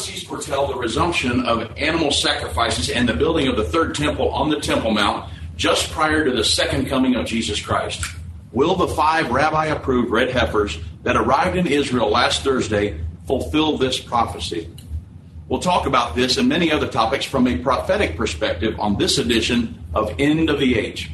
prophecies foretell the resumption of animal sacrifices and the building of the third temple on the Temple Mount just prior to the second coming of Jesus Christ. Will the five rabbi approved red heifers that arrived in Israel last Thursday fulfill this prophecy? We'll talk about this and many other topics from a prophetic perspective on this edition of End of the Age.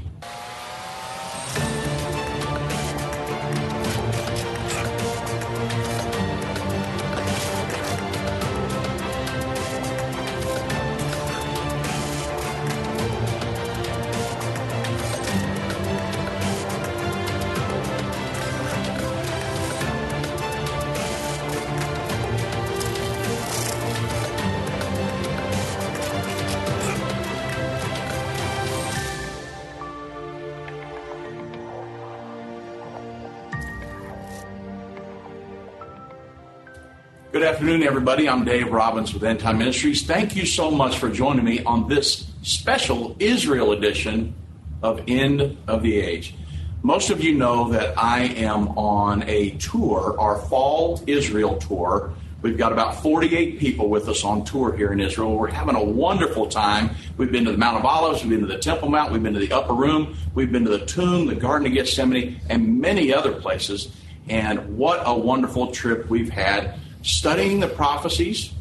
Everybody. I'm Dave Robbins with End Time Ministries. Thank you so much for joining me on this special Israel edition of End of the Age. Most of you know that I am on a tour, our fall Israel tour. We've got about 48 people with us on tour here in Israel. We're having a wonderful time. We've been to the Mount of Olives, we've been to the Temple Mount, we've been to the Upper Room, we've been to the tomb, the Garden of Gethsemane, and many other places. And what a wonderful trip we've had studying the prophecies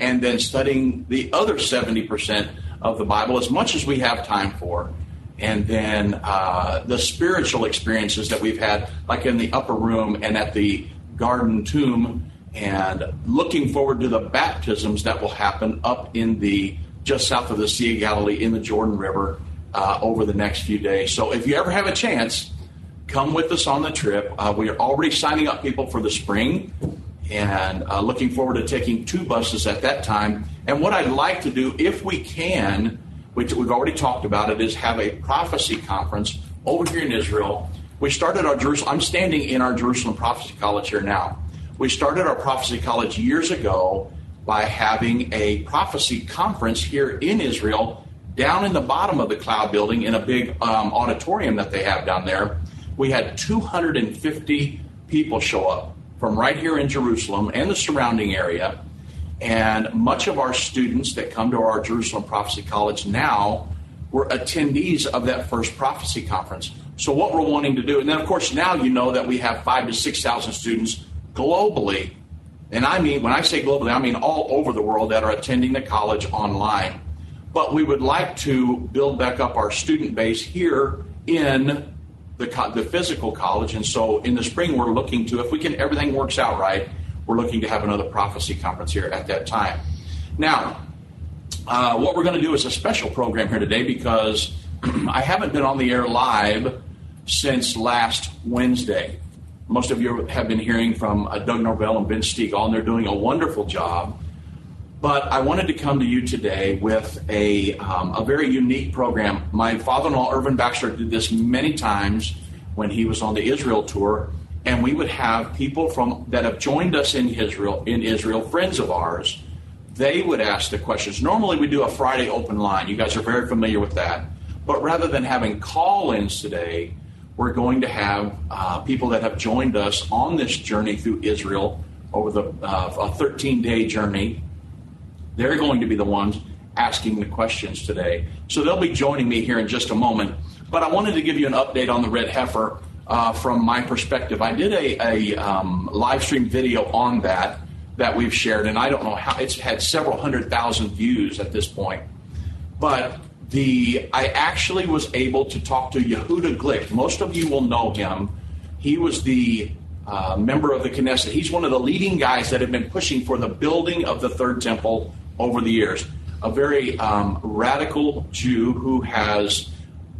and then studying the other 70% of the Bible as much as we have time for. And then uh, the spiritual experiences that we've had, like in the upper room and at the garden tomb, and looking forward to the baptisms that will happen up in the just south of the Sea of Galilee in the Jordan River uh, over the next few days. So if you ever have a chance, come with us on the trip. Uh, we are already signing up people for the spring and uh, looking forward to taking two buses at that time. And what I'd like to do, if we can, which we've already talked about it, is have a prophecy conference over here in Israel. We started our Jerusalem. I'm standing in our Jerusalem Prophecy College here now. We started our prophecy college years ago by having a prophecy conference here in Israel, down in the bottom of the Cloud Building in a big um, auditorium that they have down there. We had 250 people show up from right here in Jerusalem and the surrounding area. And much of our students that come to our Jerusalem Prophecy College now were attendees of that first prophecy conference. So, what we're wanting to do, and then of course, now you know that we have five to 6,000 students globally. And I mean, when I say globally, I mean all over the world that are attending the college online. But we would like to build back up our student base here in the, the physical college. And so in the spring, we're looking to, if we can, everything works out right, we're looking to have another prophecy conference here at that time. Now, uh, what we're going to do is a special program here today because I haven't been on the air live since last Wednesday. Most of you have been hearing from uh, Doug Norvell and Ben Stegall, and they're doing a wonderful job. But I wanted to come to you today with a, um, a very unique program. My father in law, Irvin Baxter, did this many times when he was on the Israel tour. And we would have people from that have joined us in Israel, in Israel, friends of ours. They would ask the questions. Normally, we do a Friday open line. You guys are very familiar with that. But rather than having call-ins today, we're going to have uh, people that have joined us on this journey through Israel over the uh, a 13-day journey they're going to be the ones asking the questions today. So they'll be joining me here in just a moment. But I wanted to give you an update on the red heifer uh, from my perspective. I did a, a um, live stream video on that that we've shared, and I don't know how it's had several hundred thousand views at this point. But the I actually was able to talk to Yehuda Glick. Most of you will know him. He was the uh, member of the Knesset. He's one of the leading guys that have been pushing for the building of the third temple over the years. A very um, radical Jew who has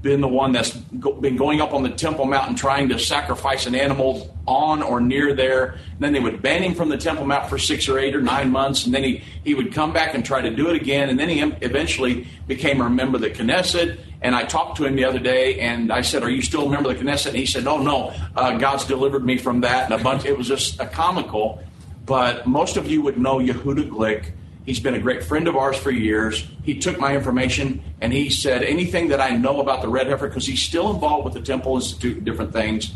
been the one that's go- been going up on the Temple Mount and trying to sacrifice an animal on or near there. And then they would ban him from the Temple Mount for six or eight or nine months, and then he, he would come back and try to do it again. And then he eventually became a member of the Knesset. And I talked to him the other day, and I said, "Are you still a member of the Knesset?" And he said, "Oh no, uh, God's delivered me from that." And a bunch. It was just a comical. But most of you would know Yehuda Glick He's been a great friend of ours for years. He took my information and he said anything that I know about the red heifer because he's still involved with the Temple Institute and different things.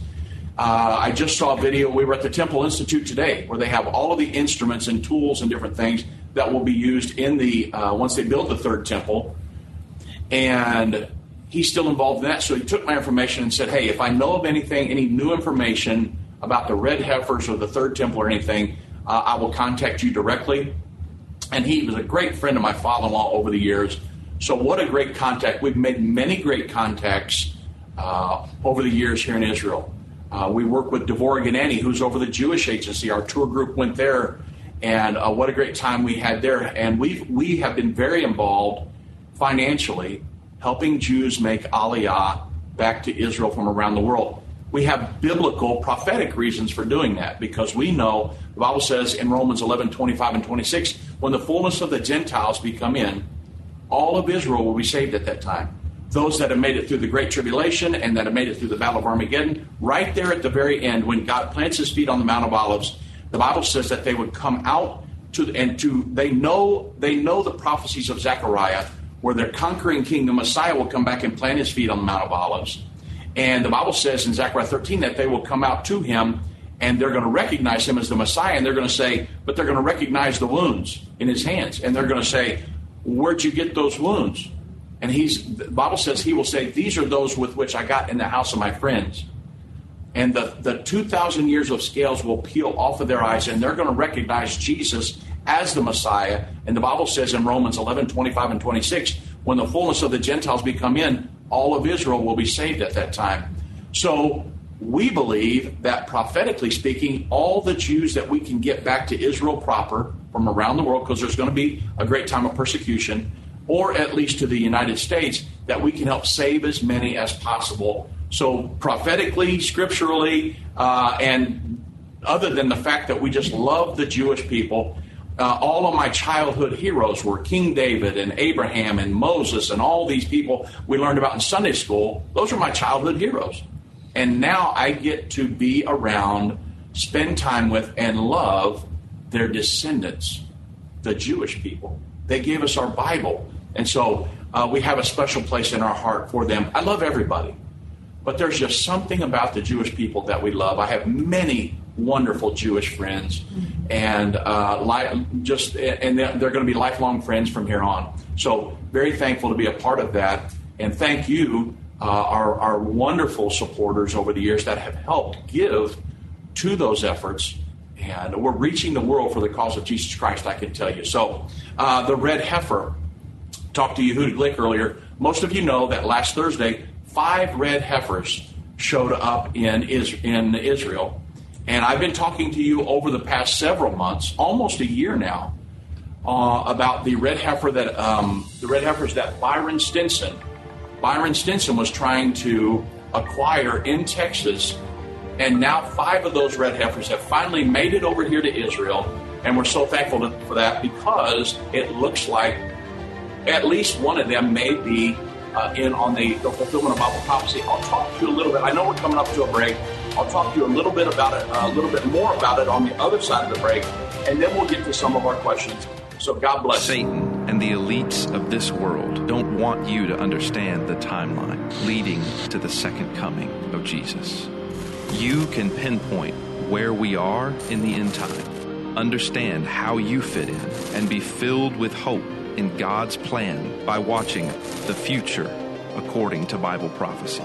Uh, I just saw a video. We were at the Temple Institute today where they have all of the instruments and tools and different things that will be used in the uh, once they build the third temple. And he's still involved in that. So he took my information and said, "Hey, if I know of anything, any new information about the red heifers or the third temple or anything, uh, I will contact you directly." And he was a great friend of my father-in-law over the years. So what a great contact! We've made many great contacts uh, over the years here in Israel. Uh, we work with Devorah Ganani, who's over the Jewish Agency. Our tour group went there, and uh, what a great time we had there. And we we have been very involved financially, helping Jews make Aliyah back to Israel from around the world. We have biblical, prophetic reasons for doing that because we know the Bible says in Romans 11, 25 and 26, when the fullness of the Gentiles become in, all of Israel will be saved at that time those that have made it through the Great Tribulation and that have made it through the Battle of Armageddon, right there at the very end, when God plants his feet on the Mount of Olives, the Bible says that they would come out to and to they know they know the prophecies of Zechariah, where their conquering king, the Messiah, will come back and plant his feet on the Mount of Olives. And the Bible says in Zechariah 13 that they will come out to him and they're going to recognize him as the Messiah, and they're going to say, but they're going to recognize the wounds in his hands, and they're going to say, Where'd you get those wounds? And he's the Bible says he will say, These are those with which I got in the house of my friends. And the, the 2,000 years of scales will peel off of their eyes, and they're going to recognize Jesus as the Messiah. And the Bible says in Romans 11, 25 and 26, when the fullness of the Gentiles become in, all of Israel will be saved at that time. So we believe that prophetically speaking, all the Jews that we can get back to Israel proper from around the world, because there's going to be a great time of persecution, or at least to the United States, that we can help save as many as possible. So, prophetically, scripturally, uh, and other than the fact that we just love the Jewish people, uh, all of my childhood heroes were King David and Abraham and Moses and all these people we learned about in Sunday school. Those are my childhood heroes. And now I get to be around, spend time with, and love their descendants, the Jewish people. They gave us our Bible. And so uh, we have a special place in our heart for them. I love everybody, but there's just something about the Jewish people that we love. I have many wonderful Jewish friends, and uh, li- just and they're, going to be lifelong friends from here on. So very thankful to be a part of that, and thank you, uh, our our wonderful supporters over the years that have helped give to those efforts. And we're reaching the world for the cause of Jesus Christ, I can tell you. So, uh, the red heifer talked to Yehuda Glick earlier. Most of you know that last Thursday, five red heifers showed up in, is- in Israel. And I've been talking to you over the past several months, almost a year now, uh, about the red heifer that um, the red heifers that Byron Stinson, Byron Stinson was trying to acquire in Texas, and now five of those red heifers have finally made it over here to Israel, and we're so thankful to, for that because it looks like at least one of them may be uh, in on the, the fulfillment of Bible prophecy. I'll talk to you a little bit. I know we're coming up to a break. I'll talk to you a little bit about it, uh, a little bit more about it on the other side of the break, and then we'll get to some of our questions. So God bless. Satan and the elites of this world don't want you to understand the timeline leading to the second coming of Jesus. You can pinpoint where we are in the end time, understand how you fit in, and be filled with hope in God's plan by watching The Future According to Bible Prophecy.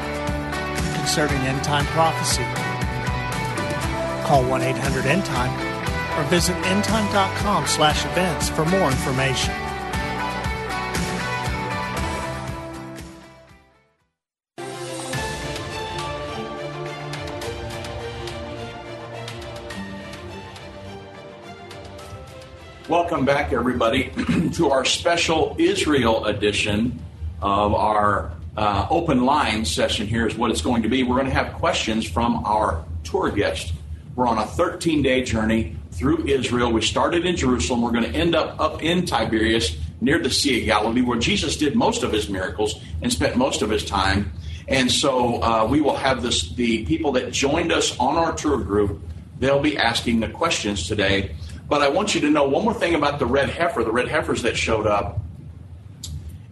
concerning end time prophecy. Call 1 800 End Time or visit endtime.com slash events for more information. Welcome back, everybody, to our special Israel edition of our uh, open line session. Here is what it's going to be. We're going to have questions from our tour guest. We're on a 13 day journey through Israel. We started in Jerusalem. We're going to end up up in Tiberias near the Sea of Galilee, where Jesus did most of his miracles and spent most of his time. And so uh, we will have this, the people that joined us on our tour group, they'll be asking the questions today. But I want you to know one more thing about the red heifer, the red heifers that showed up,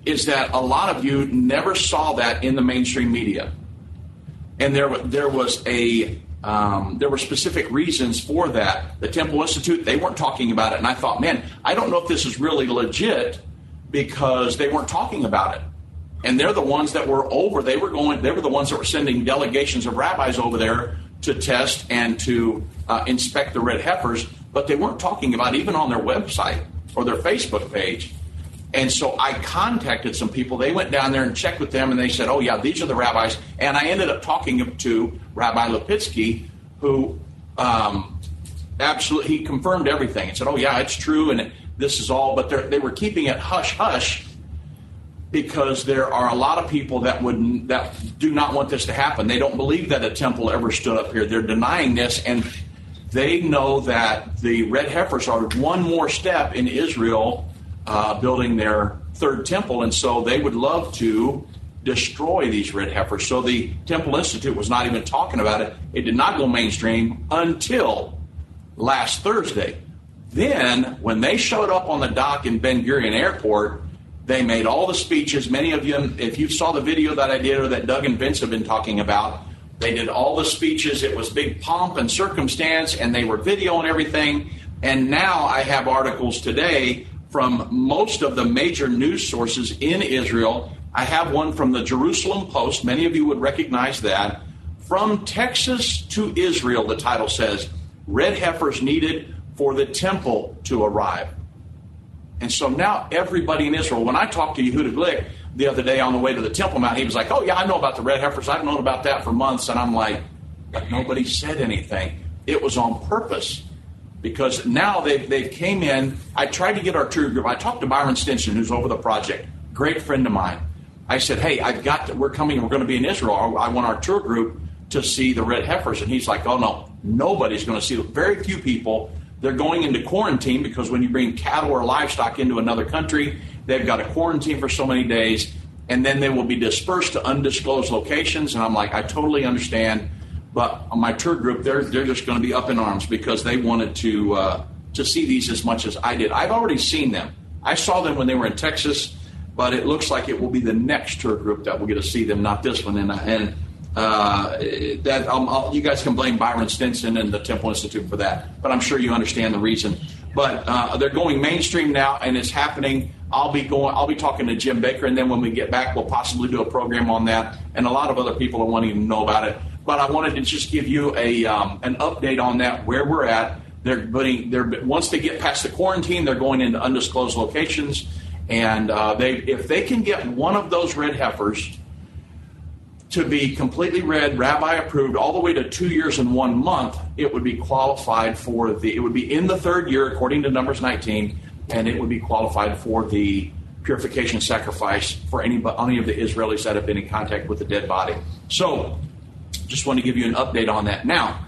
is that a lot of you never saw that in the mainstream media. And there, there was a um, there were specific reasons for that. The Temple Institute, they weren't talking about it. And I thought, man, I don't know if this is really legit because they weren't talking about it. And they're the ones that were over. They were going. They were the ones that were sending delegations of rabbis over there to test and to uh, inspect the red heifers but they weren't talking about even on their website or their Facebook page. And so I contacted some people. They went down there and checked with them, and they said, "Oh yeah, these are the rabbis." And I ended up talking to Rabbi Lipitsky, who um, absolutely he confirmed everything and said, "Oh yeah, it's true, and this is all." But they were keeping it hush hush because there are a lot of people that would that do not want this to happen. They don't believe that a temple ever stood up here. They're denying this, and they know that the red heifers are one more step in Israel uh, building their third temple, and so they would love to destroy these red heifers. So the Temple Institute was not even talking about it. It did not go mainstream until last Thursday. Then, when they showed up on the dock in Ben Gurion Airport, they made all the speeches. Many of you, if you saw the video that I did or that Doug and Vince have been talking about, they did all the speeches. It was big pomp and circumstance, and they were video and everything. And now I have articles today from most of the major news sources in Israel. I have one from the Jerusalem Post. Many of you would recognize that. From Texas to Israel, the title says, Red heifers needed for the temple to arrive. And so now everybody in Israel, when I talked to Yehuda Glick, the other day on the way to the Temple Mount. He was like, "Oh yeah, I know about the red heifers. I've known about that for months." And I'm like, "But nobody said anything. It was on purpose." Because now they they came in. I tried to get our tour group. I talked to Byron Stinson, who's over the project, great friend of mine. I said, "Hey, I've got. To, we're coming. We're going to be in Israel. I want our tour group to see the red heifers." And he's like, "Oh no, nobody's going to see. Very few people. They're going into quarantine because when you bring cattle or livestock into another country, They've got a quarantine for so many days, and then they will be dispersed to undisclosed locations. And I'm like, I totally understand. But my tour group, they're they're just going to be up in arms because they wanted to uh, to see these as much as I did. I've already seen them. I saw them when they were in Texas, but it looks like it will be the next tour group that will get to see them, not this one. And, and uh, that um, you guys can blame Byron Stinson and the Temple Institute for that, but I'm sure you understand the reason. But uh, they're going mainstream now, and it's happening I'll be going. I'll be talking to Jim Bakker, and then when we get back, we'll possibly do a program on that. And a lot of other people are wanting to know about it. But I wanted to just give you a um, an update on that, where we're at. They're putting. They're once they get past the quarantine, they're going into undisclosed locations, and uh, they if they can get one of those red heifers to be completely red, rabbi approved, all the way to two years and one month, it would be qualified for the. It would be in the third year, according to Numbers 19 and it would be qualified for the purification sacrifice for any, any of the Israelis that have been in contact with the dead body. So, just want to give you an update on that. Now,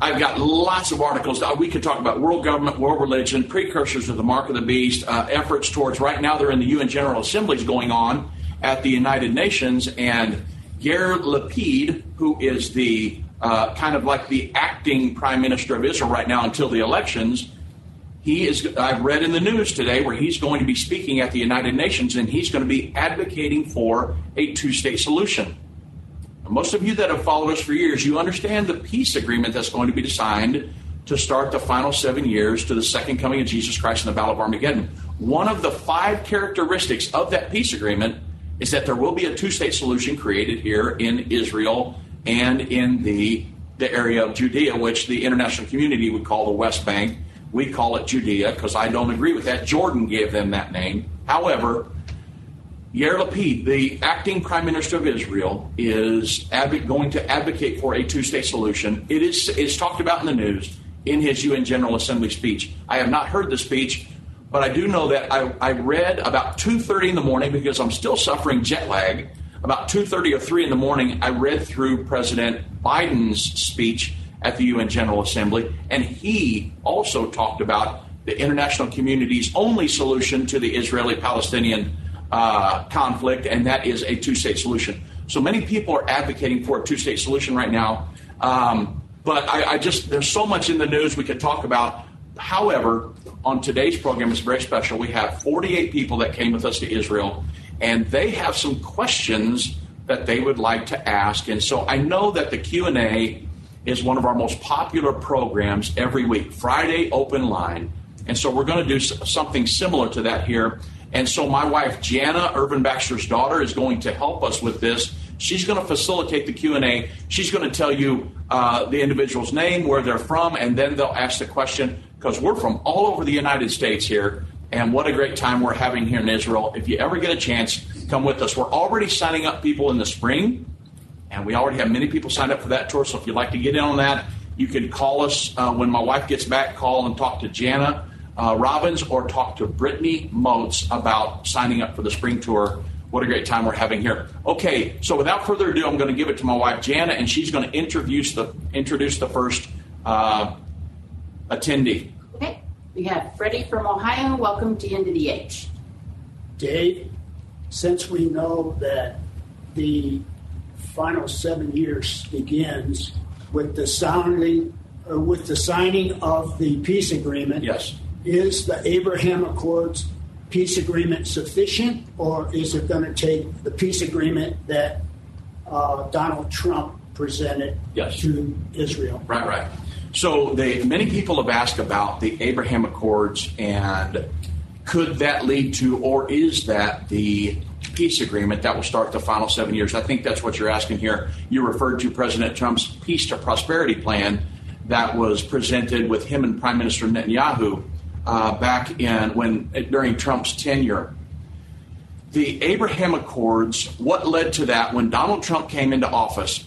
I've got lots of articles. We could talk about world government, world religion, precursors of the mark of the beast, uh, efforts towards. Right now, they're in the UN General Assemblies going on at the United Nations, and Yair Lapid, who is the uh, kind of like the acting prime minister of Israel right now until the elections, he is i've read in the news today where he's going to be speaking at the united nations and he's going to be advocating for a two-state solution Most of you that have followed us for years, you understand the peace agreement that's going to be signed to start the final seven years to the second coming of Jesus Christ and the Battle of Armageddon. One of the five characteristics of that peace agreement is that there will be a two state solution created here in Israel and in the, the area of Judea, which the international community would call the West Bank. We call it Judea because I don't agree with that. Jordan gave them that name. However, Yair Lapid, the acting prime minister of Israel, is going to advocate for a two-state solution. It is it's talked about in the news in his UN General Assembly speech. I have not heard the speech, but I do know that I, I read about 2.30 in the morning because I'm still suffering jet lag. About 2.30 or 3 in the morning, I read through President Biden's speech at the UN General Assembly, and he also talked about the international community's only solution to the Israeli-Palestinian uh, conflict, and that is a two state solution. So many people are advocating for a two state solution right now. Um, but I, I, just, there's so much in the news we could talk about. However, on today's program, it's very special. We have 48 people that came with us to Israel, and they have some questions that they would like to ask. And so I know that the Q&A is one of our most popular programs every week, Friday Open Line. And so we're going to do something similar to that here. And so my wife, Jana, Irvin Baxter's daughter, is going to help us with this. She's going to facilitate the Q&A. She's going to tell you uh, the individual's name, where they're from, and then they'll ask the question because we're from all over the United States here. And what a great time we're having here in Israel. If you ever get a chance, come with us. We're already signing up people in the spring, and we already have many people signed up for that tour. So if you'd like to get in on that, you can call us uh, when my wife gets back, call and talk to Jana uh, Robbins or talk to Brittany Moats about signing up for the spring tour. What a great time we're having here. Okay, so without further ado, I'm going to give it to my wife Jana, and she's going to introduce the introduce the first uh, attendee. Okay, we have Freddie from Ohio. Welcome to End of the Age. Dave, since we know that the final seven years begins with the sounding, uh, with the signing of the peace agreement. Yes is the Abraham Accords peace agreement sufficient, or is it going to take the peace agreement that uh, Donald Trump presented yes. to Israel? Right, right. So they, many people have asked about the Abraham Accords and could that lead to, or is that the peace agreement that will start the final seven years? I think that's what you're asking here. You referred to President Trump's peace to prosperity plan that was presented with him and Prime Minister Netanyahu uh, back in when during Trump's tenure. The Abraham Accords, what led to that when Donald Trump came into office,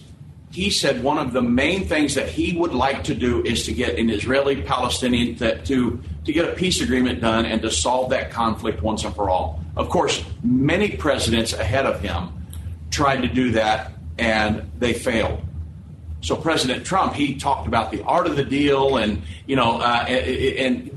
he said one of the main things that he would like to do is to get an Israeli Palestinian to, to, to get a peace agreement done and to solve that conflict once and for all. Of course, many presidents ahead of him tried to do that and they failed. So President Trump, he talked about the art of the deal, and you know, uh, and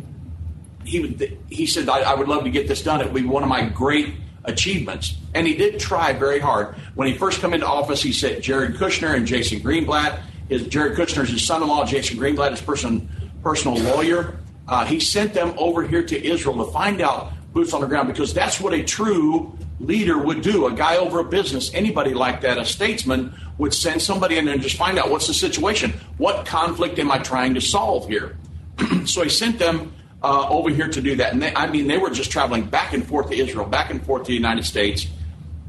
he he said, I, I, would love to get this done. It would be one of my great achievements. And he did try very hard. When he first came into office, he said Jared Kushner and Jason Greenblatt. His Jared Kushner is his son-in-law. Jason Greenblatt is person personal lawyer. Uh, he sent them over here to Israel to find out boots on the ground because that's what a true leader would do. A guy over a business, anybody like that, a statesman would send somebody in and just find out what's the situation. What conflict am I trying to solve here? so he sent them uh, over here to do that. And they, I mean, they were just traveling back and forth to Israel, back and forth to the United States.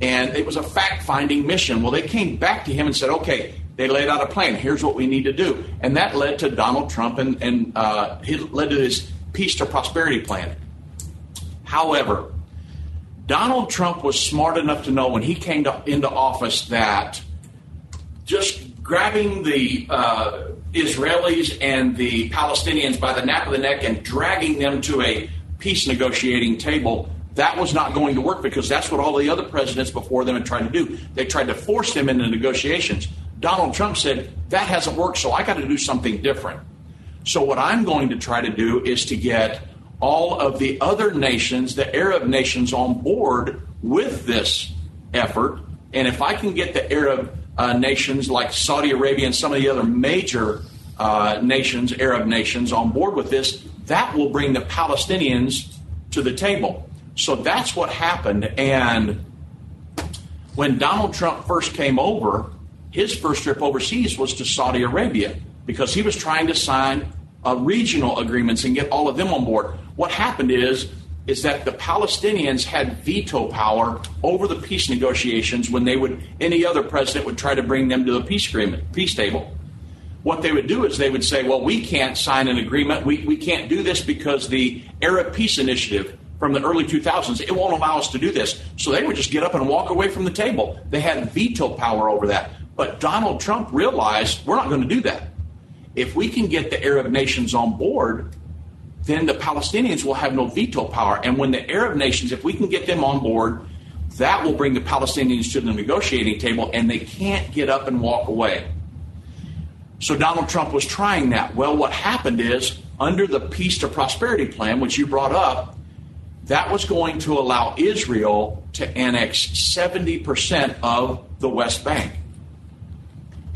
And it was a fact finding mission. Well, they came back to him and said, okay, they laid out a plan. Here's what we need to do. And that led to Donald Trump and, and uh, led to his peace to prosperity plan. However, Donald Trump was smart enough to know when he came to, into office that just grabbing the uh, Israelis and the Palestinians by the nape of the neck and dragging them to a peace negotiating table, that was not going to work because that's what all the other presidents before them had tried to do. They tried to force them into negotiations. Donald Trump said, that hasn't worked, so I got to do something different. So, what I'm going to try to do is to get all of the other nations, the Arab nations, on board with this effort. And if I can get the Arab uh, nations like Saudi Arabia and some of the other major uh, nations, Arab nations, on board with this, that will bring the Palestinians to the table. So that's what happened. And when Donald Trump first came over, his first trip overseas was to Saudi Arabia because he was trying to sign uh, regional agreements and get all of them on board. What happened is is that the Palestinians had veto power over the peace negotiations when they would any other president would try to bring them to the peace agreement peace table. What they would do is they would say, well, we can't sign an agreement. We, we can't do this because the Arab Peace Initiative from the early 2000s, it won't allow us to do this. So they would just get up and walk away from the table. They had veto power over that. But Donald Trump realized we're not going to do that. If we can get the Arab nations on board, then the Palestinians will have no veto power. And when the Arab nations, if we can get them on board, that will bring the Palestinians to the negotiating table and they can't get up and walk away. So Donald Trump was trying that. Well, what happened is, under the Peace to Prosperity Plan, which you brought up, that was going to allow Israel to annex 70% of the West Bank.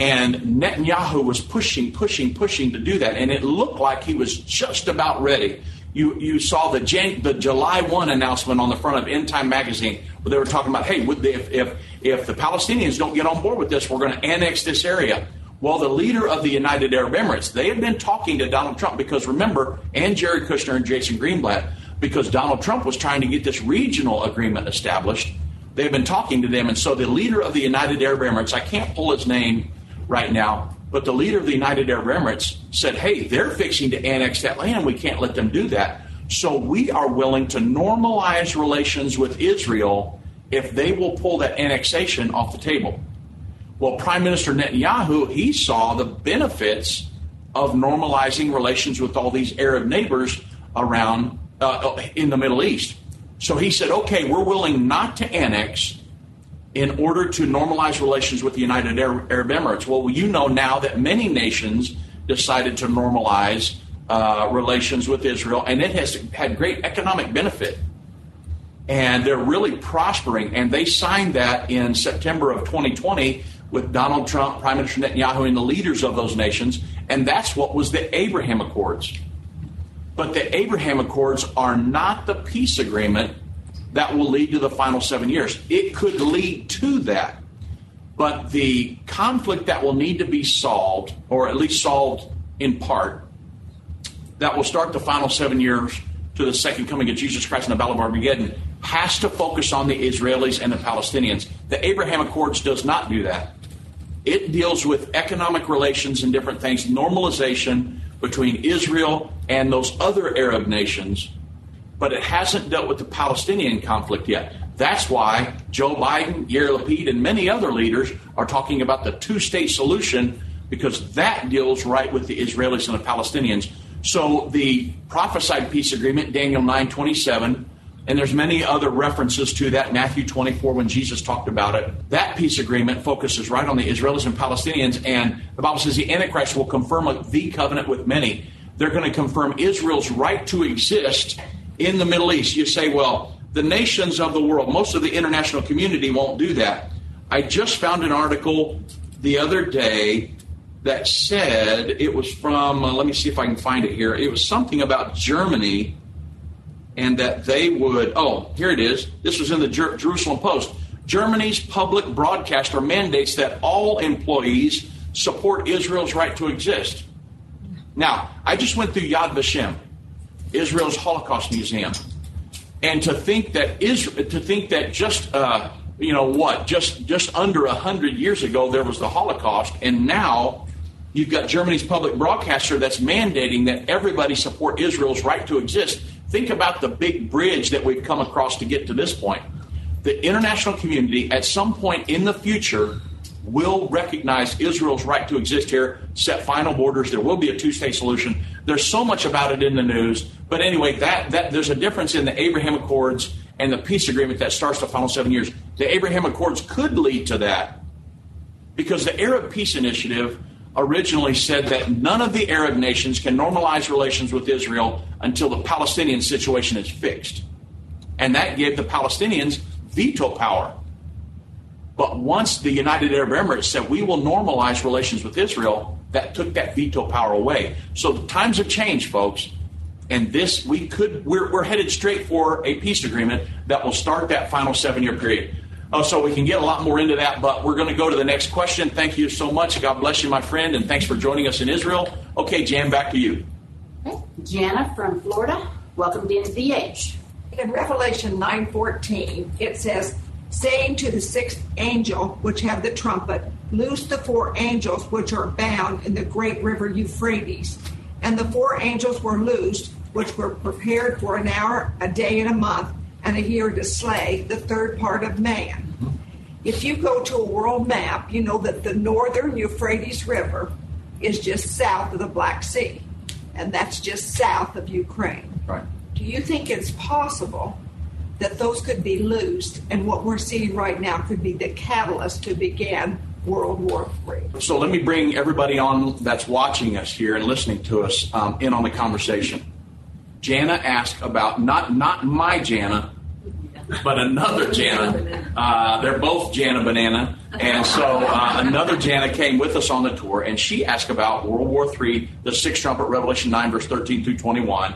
And Netanyahu was pushing, pushing, pushing to do that. And it looked like he was just about ready. You, you saw the, Jan- the July 1 announcement on the front of End Time magazine where they were talking about, hey, if, if, if the Palestinians don't get on board with this, we're going to annex this area. Well, the leader of the United Arab Emirates, they had been talking to Donald Trump because remember, and Jerry Kushner and Jason Greenblatt, because Donald Trump was trying to get this regional agreement established. They've been talking to them. And so the leader of the United Arab Emirates, I can't pull his name right now, but the leader of the United Arab Emirates said, hey, they're fixing to annex that land. We can't let them do that. So we are willing to normalize relations with Israel if they will pull that annexation off the table. Well, Prime Minister Netanyahu, he saw the benefits of normalizing relations with all these Arab neighbors around uh, in the Middle East. So he said, okay, we're willing not to annex in order to normalize relations with the United Arab Emirates. Well, you know now that many nations decided to normalize uh, relations with Israel, and it has had great economic benefit. And they're really prospering. And they signed that in September of 2020 with Donald Trump, Prime Minister Netanyahu, and the leaders of those nations. And that's what was the Abraham Accords. But the Abraham Accords are not the peace agreement that will lead to the final seven years. It could lead to that. But the conflict that will need to be solved, or at least solved in part, that will start the final seven years to the second coming of Jesus Christ in the Battle of Armageddon, has to focus on the Israelis and the Palestinians. The Abraham Accords does not do that. It deals with economic relations and different things, normalization between Israel and those other Arab nations but it hasn't dealt with the Palestinian conflict yet. That's why Joe Biden, Yair Lapid, and many other leaders are talking about the two state solution because that deals right with the Israelis and the Palestinians. So the prophesied peace agreement, Daniel 9:27, and there's many other references to that, Matthew 24 when Jesus talked about it. That peace agreement focuses right on the Israelis and Palestinians, and the Bible says the Antichrist will confirm the covenant with many. They're going to confirm Israel's right to exist in the Middle East. You say, well, the nations of the world, most of the international community won't do that. I just found an article the other day that said it was from, uh, let me see if I can find it here. It was something about Germany and that they would, oh, here it is. This was in the Jer- Jerusalem Post. Germany's public broadcaster mandates that all employees support Israel's right to exist. Now, I just went through Yad Vashem. Israel's Holocaust Museum. And to think that Israel, to think that just uh, you know what, just just under hundred years ago there was the Holocaust, and now you've got Germany's public broadcaster that's mandating that everybody support Israel's right to exist. Think about the big bridge that we've come across to get to this point. The international community, at some point in the future, will recognize Israel's right to exist here, set final borders. There will be a two state solution. There's so much about it in the news. But anyway, that, that there's a difference in the Abraham Accords and the peace agreement that starts the final seven years. The Abraham Accords could lead to that because the Arab Peace Initiative originally said that none of the Arab nations can normalize relations with Israel until the Palestinian situation is fixed. And that gave the Palestinians veto power. But once the United Arab Emirates said we will normalize relations with Israel, that took that veto power away. So the times have changed, folks. And this, we could, we're, we're headed straight for a peace agreement that will start that final seven year period. Oh, so we can get a lot more into that, but we're going to go to the next question. Thank you so much. God bless you, my friend, and thanks for joining us in Israel. Okay, Jan, back to you. Okay. Jana from Florida, welcome to End of the Age. In Revelation 9:14, it says, saying to the sixth angel, which have the trumpet, loose the four angels which are bound in the great river Euphrates. And the four angels were loosed, which were prepared for an hour, a day, and a month, and a year to slay the third part of man. If you go to a world map, you know that the northern Euphrates River is just south of the Black Sea, and that's just south of Ukraine. Right. Do you think it's possible that those could be loosed, and what we're seeing right now could be the catalyst to begin World War III? So let me bring everybody on that's watching us here and listening to us um, in on the conversation. Jana asked about not not my Jana, but another Jana. Uh, they're both Jana Banana, and so uh, another Jana came with us on the tour, and she asked about World War III, the sixth trumpet, Revelation nine, verse thirteen through twenty-one.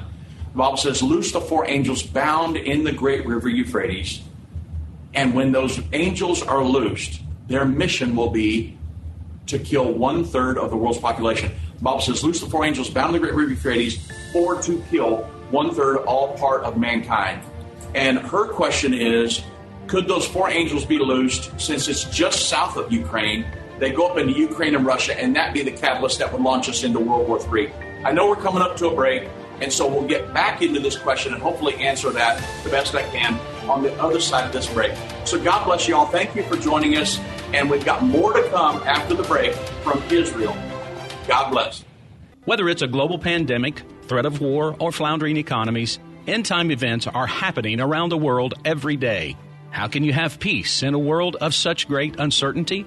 The Bible says, "Loose the four angels bound in the great river Euphrates." And when those angels are loosed, their mission will be to kill one third of the world's population. The Bible says, loose the four angels bound in the great river Euphrates, or to kill one third, all part of mankind. And her question is, could those four angels be loosed since it's just south of Ukraine? They go up into Ukraine and Russia, and that be the catalyst that would launch us into World War III. I know we're coming up to a break, and so we'll get back into this question and hopefully answer that the best I can on the other side of this break. So God bless you all. Thank you for joining us. And we've got more to come after the break from Israel. God bless. Whether it's a global pandemic, threat of war, or floundering economies, end time events are happening around the world every day. How can you have peace in a world of such great uncertainty?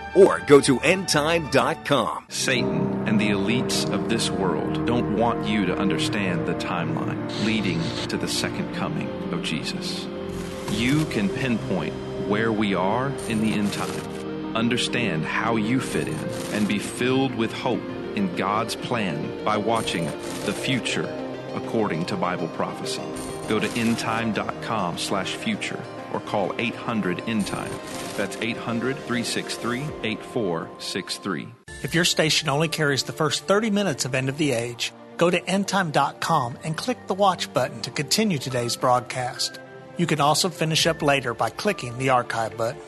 or go to endtime.com. Satan and the elites of this world don't want you to understand the timeline leading to the second coming of Jesus. You can pinpoint where we are in the end time, understand how you fit in, and be filled with hope in God's plan by watching the future according to Bible prophecy. Go to endtime.com slash future or call 800 end time. That's 800 363 8463. If your station only carries the first 30 minutes of End of the Age, go to endtime.com and click the watch button to continue today's broadcast. You can also finish up later by clicking the archive button.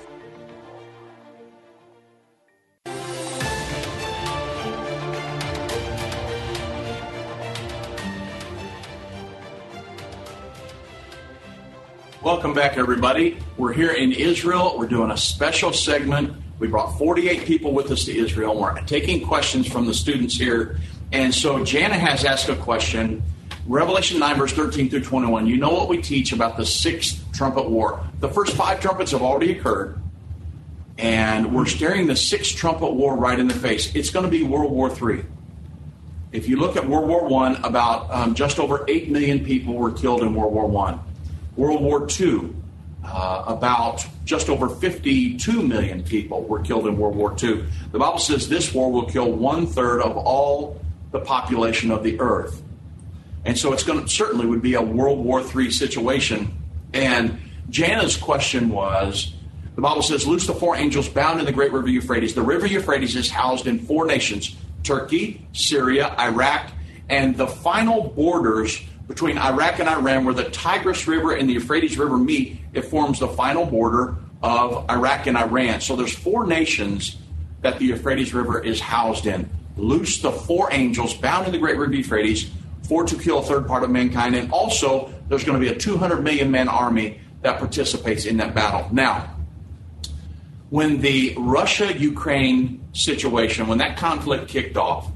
Welcome back, everybody. We're here in Israel. We're doing a special segment. We brought 48 people with us to Israel. We're taking questions from the students here. And so Jana has asked a question. Revelation 9, verse 13 through 21. You know what we teach about the sixth trumpet war. The first five trumpets have already occurred. And we're staring the sixth trumpet war right in the face. It's going to be World War III. If you look at World War I, about um, just over 8 million people were killed in World War I. World War II, uh, about just over 52 million people were killed in World War II. The Bible says this war will kill one third of all the population of the earth. And so it's going to certainly would be a World War III situation. And Jana's question was The Bible says, Loose the four angels bound in the great river Euphrates. The river Euphrates is housed in four nations Turkey, Syria, Iraq, and the final borders between Iraq and Iran, where the Tigris River and the Euphrates River meet, it forms the final border of Iraq and Iran. So there's four nations that the Euphrates River is housed in. Loose the four angels bound in the great river Euphrates, for to kill a third part of mankind, and also there's going to be a 200 million man army that participates in that battle. Now, when the Russia Ukraine situation, when that conflict kicked off,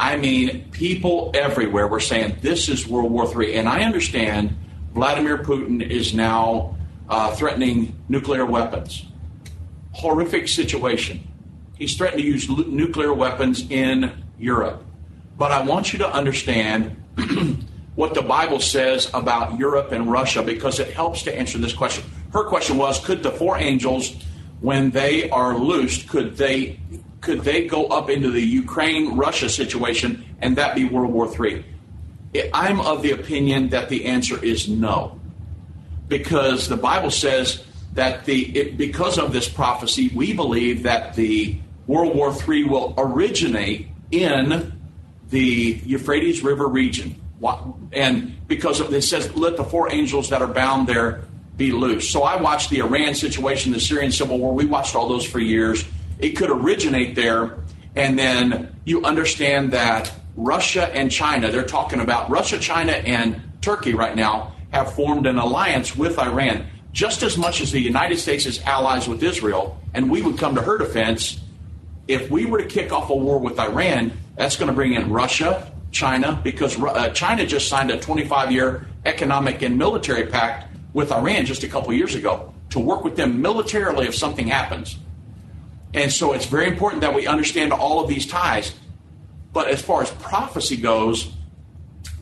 I mean, people everywhere were saying this is World War III. And I understand Vladimir Putin is now uh, threatening nuclear weapons. Horrific situation. He's threatened to use l- nuclear weapons in Europe. But I want you to understand what the Bible says about Europe and Russia because it helps to answer this question. Her question was Could the four angels, when they are loosed, could they could they go up into the Ukraine Russia situation and that be World War III? I'm of the opinion that the answer is no. Because the Bible says that the it, because of this prophecy, we believe that the World War III will originate in the Euphrates River region. And because of, it says, let the four angels that are bound there be loose. So I watched the Iran situation, the Syrian civil war. We watched all those for years it could originate there, and then you understand that Russia and China, they're talking about Russia, China, and Turkey right now have formed an alliance with Iran. Just as much as the United States is allies with Israel, and we would come to her defense, if we were to kick off a war with Iran, that's going to bring in Russia, China, because uh, China just signed a 25 year economic and military pact with Iran just a couple years ago to work with them militarily if something happens. And so it's very important that we understand all of these ties. But as far as prophecy goes,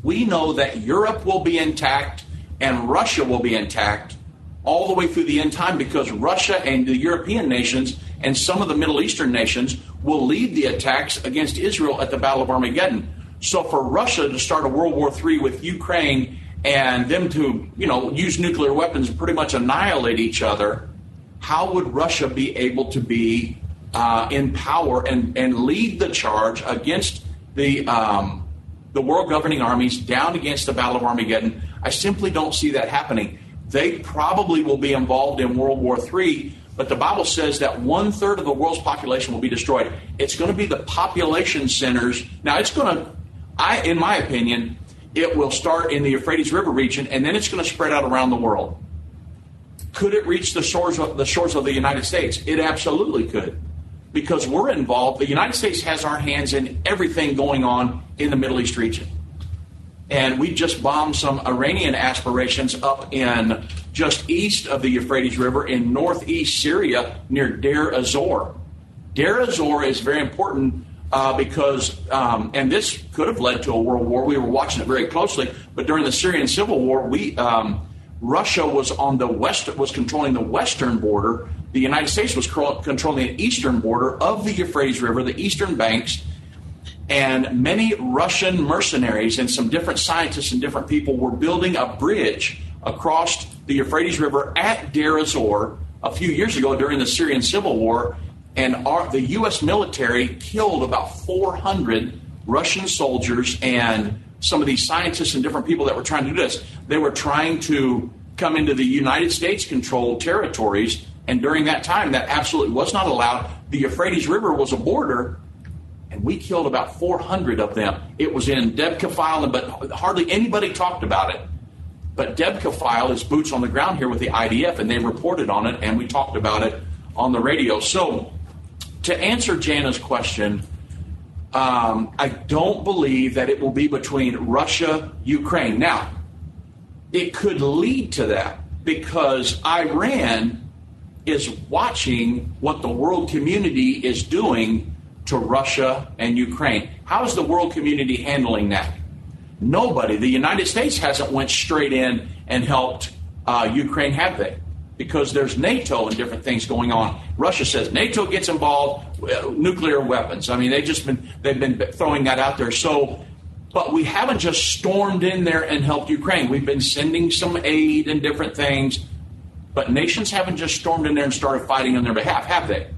we know that Europe will be intact and Russia will be intact all the way through the end time because Russia and the European nations and some of the Middle Eastern nations will lead the attacks against Israel at the Battle of Armageddon. So for Russia to start a World War III with Ukraine and them to, you know, use nuclear weapons and pretty much annihilate each other, how would Russia be able to be uh, in power and, and lead the charge against the um, the world governing armies down against the Battle of Armageddon? I simply don't see that happening. They probably will be involved in World War III, but the Bible says that one third of the world's population will be destroyed. It's going to be the population centers. Now, it's going to, I, in my opinion, it will start in the Euphrates River region, and then it's going to spread out around the world. Could it reach the shores of the shores of the United States? It absolutely could. Because we're involved. The United States has our hands in everything going on in the Middle East region. And we just bombed some Iranian aspirations up in just east of the Euphrates River in northeast Syria near Deir ez-Zor. Deir ez-Zor is very important uh, because, um, and this could have led to a world war. We were watching it very closely, but during the Syrian civil war, we um, Russia was on the west was controlling the western border. The United States was controlling the eastern border of the Euphrates River, the eastern banks, and many Russian mercenaries and some different scientists and different people were building a bridge across the Euphrates River at Deir ez-Zor a few years ago during the Syrian civil war, and our, the U.S. military killed about 400 Russian soldiers and some of these scientists and different people that were trying to do this. They were trying to come into the United States controlled territories, and during that time, that absolutely was not allowed. The Euphrates River was a border, and we killed about 400 of them. It was in DEBKAfile, but hardly anybody talked about it. But DEBKAfile is boots on the ground here with the IDF, and they reported on it, and we talked about it on the radio. So, to answer Jana's question, um, I don't believe that it will be between Russia, Ukraine. Now, it could lead to that because Iran is watching what the world community is doing to Russia and Ukraine. How is the world community handling that? Nobody. The United States hasn't went straight in and helped uh, Ukraine, have they? Because there's NATO and different things going on. Russia says NATO gets involved, uh, nuclear weapons. I mean, they've just been they've been throwing that out there. So, but we haven't just stormed in there and helped Ukraine. We've been sending some aid and different things. But nations haven't just stormed in there and started fighting on their behalf, have they?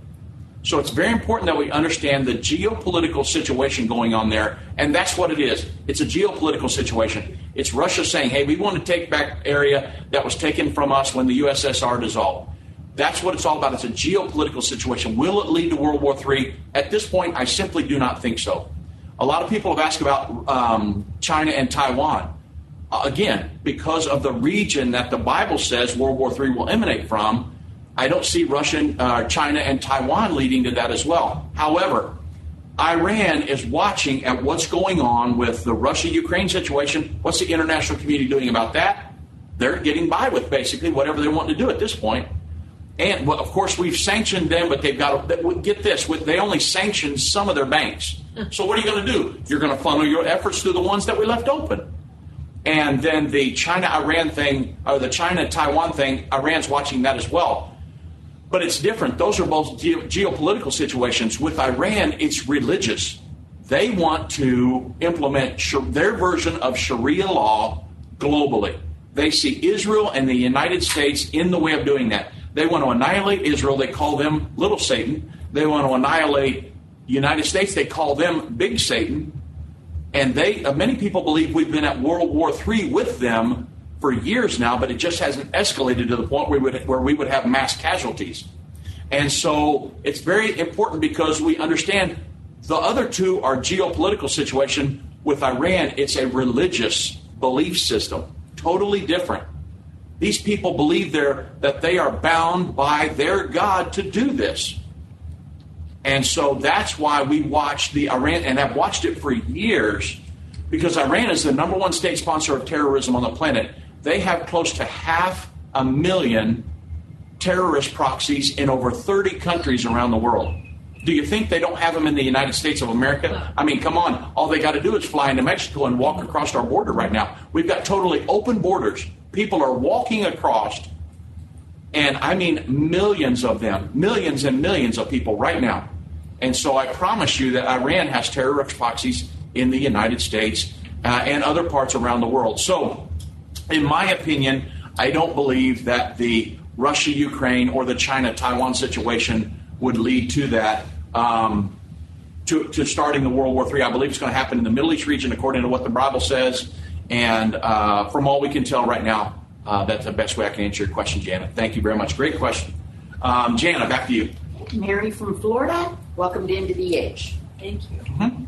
So it's very important that we understand the geopolitical situation going on there, and that's what it is. It's a geopolitical situation. It's Russia saying, hey, we want to take back area that was taken from us when the USSR dissolved. That's what it's all about. It's a geopolitical situation. Will it lead to World War III? At this point, I simply do not think so. A lot of people have asked about um, China and Taiwan. Uh, again, because of the region that the Bible says World War III will emanate from, I don't see Russia, uh, China, and Taiwan leading to that as well. However, Iran is watching at what's going on with the Russia Ukraine situation. What's the international community doing about that? They're getting by with basically whatever they want to do at this point. And well, of course, we've sanctioned them, but they've got to get this: they only sanctioned some of their banks. So what are you going to do? You're going to funnel your efforts through the ones that we left open. And then the China Iran thing, or the China Taiwan thing, Iran's watching that as well. But it's different. Those are both ge- geopolitical situations. With Iran, it's religious. They want to implement sh- their version of Sharia law globally. They see Israel and the United States in the way of doing that. They want to annihilate Israel. They call them little Satan. They want to annihilate the United States. They call them big Satan. And they, uh, many people believe we've been at World War III with them for years now, but it just hasn't escalated to the point where we would, where we would have mass casualties. And so it's very important because we understand the other two are geopolitical situation. With Iran, it's a religious belief system, totally different. These people believe that they are bound by their God to do this. And so that's why we watch the Iran, and have watched it for years, because Iran is the number one state sponsor of terrorism on the planet they have close to half a million terrorist proxies in over 30 countries around the world. Do you think they don't have them in the United States of America? I mean, come on. All they got to do is fly into Mexico and walk across our border right now. We've got totally open borders. People are walking across, and I mean millions of them, millions and millions of people right now. And so I promise you that Iran has terrorist proxies in the United States uh, and other parts around the world. So in my opinion, I don't believe that the Russia Ukraine or the China Taiwan situation would lead to that. Um, to, to, starting the World War III. I believe it's going to happen in the Middle East region, according to what the Bible says. And uh, from all we can tell right now, uh, that's the best way I can answer your question, Janet. Thank you very much. Great question. Um, Jana, back to you. Mary from Florida, welcome to End of the Age. Thank you. Mm-hmm.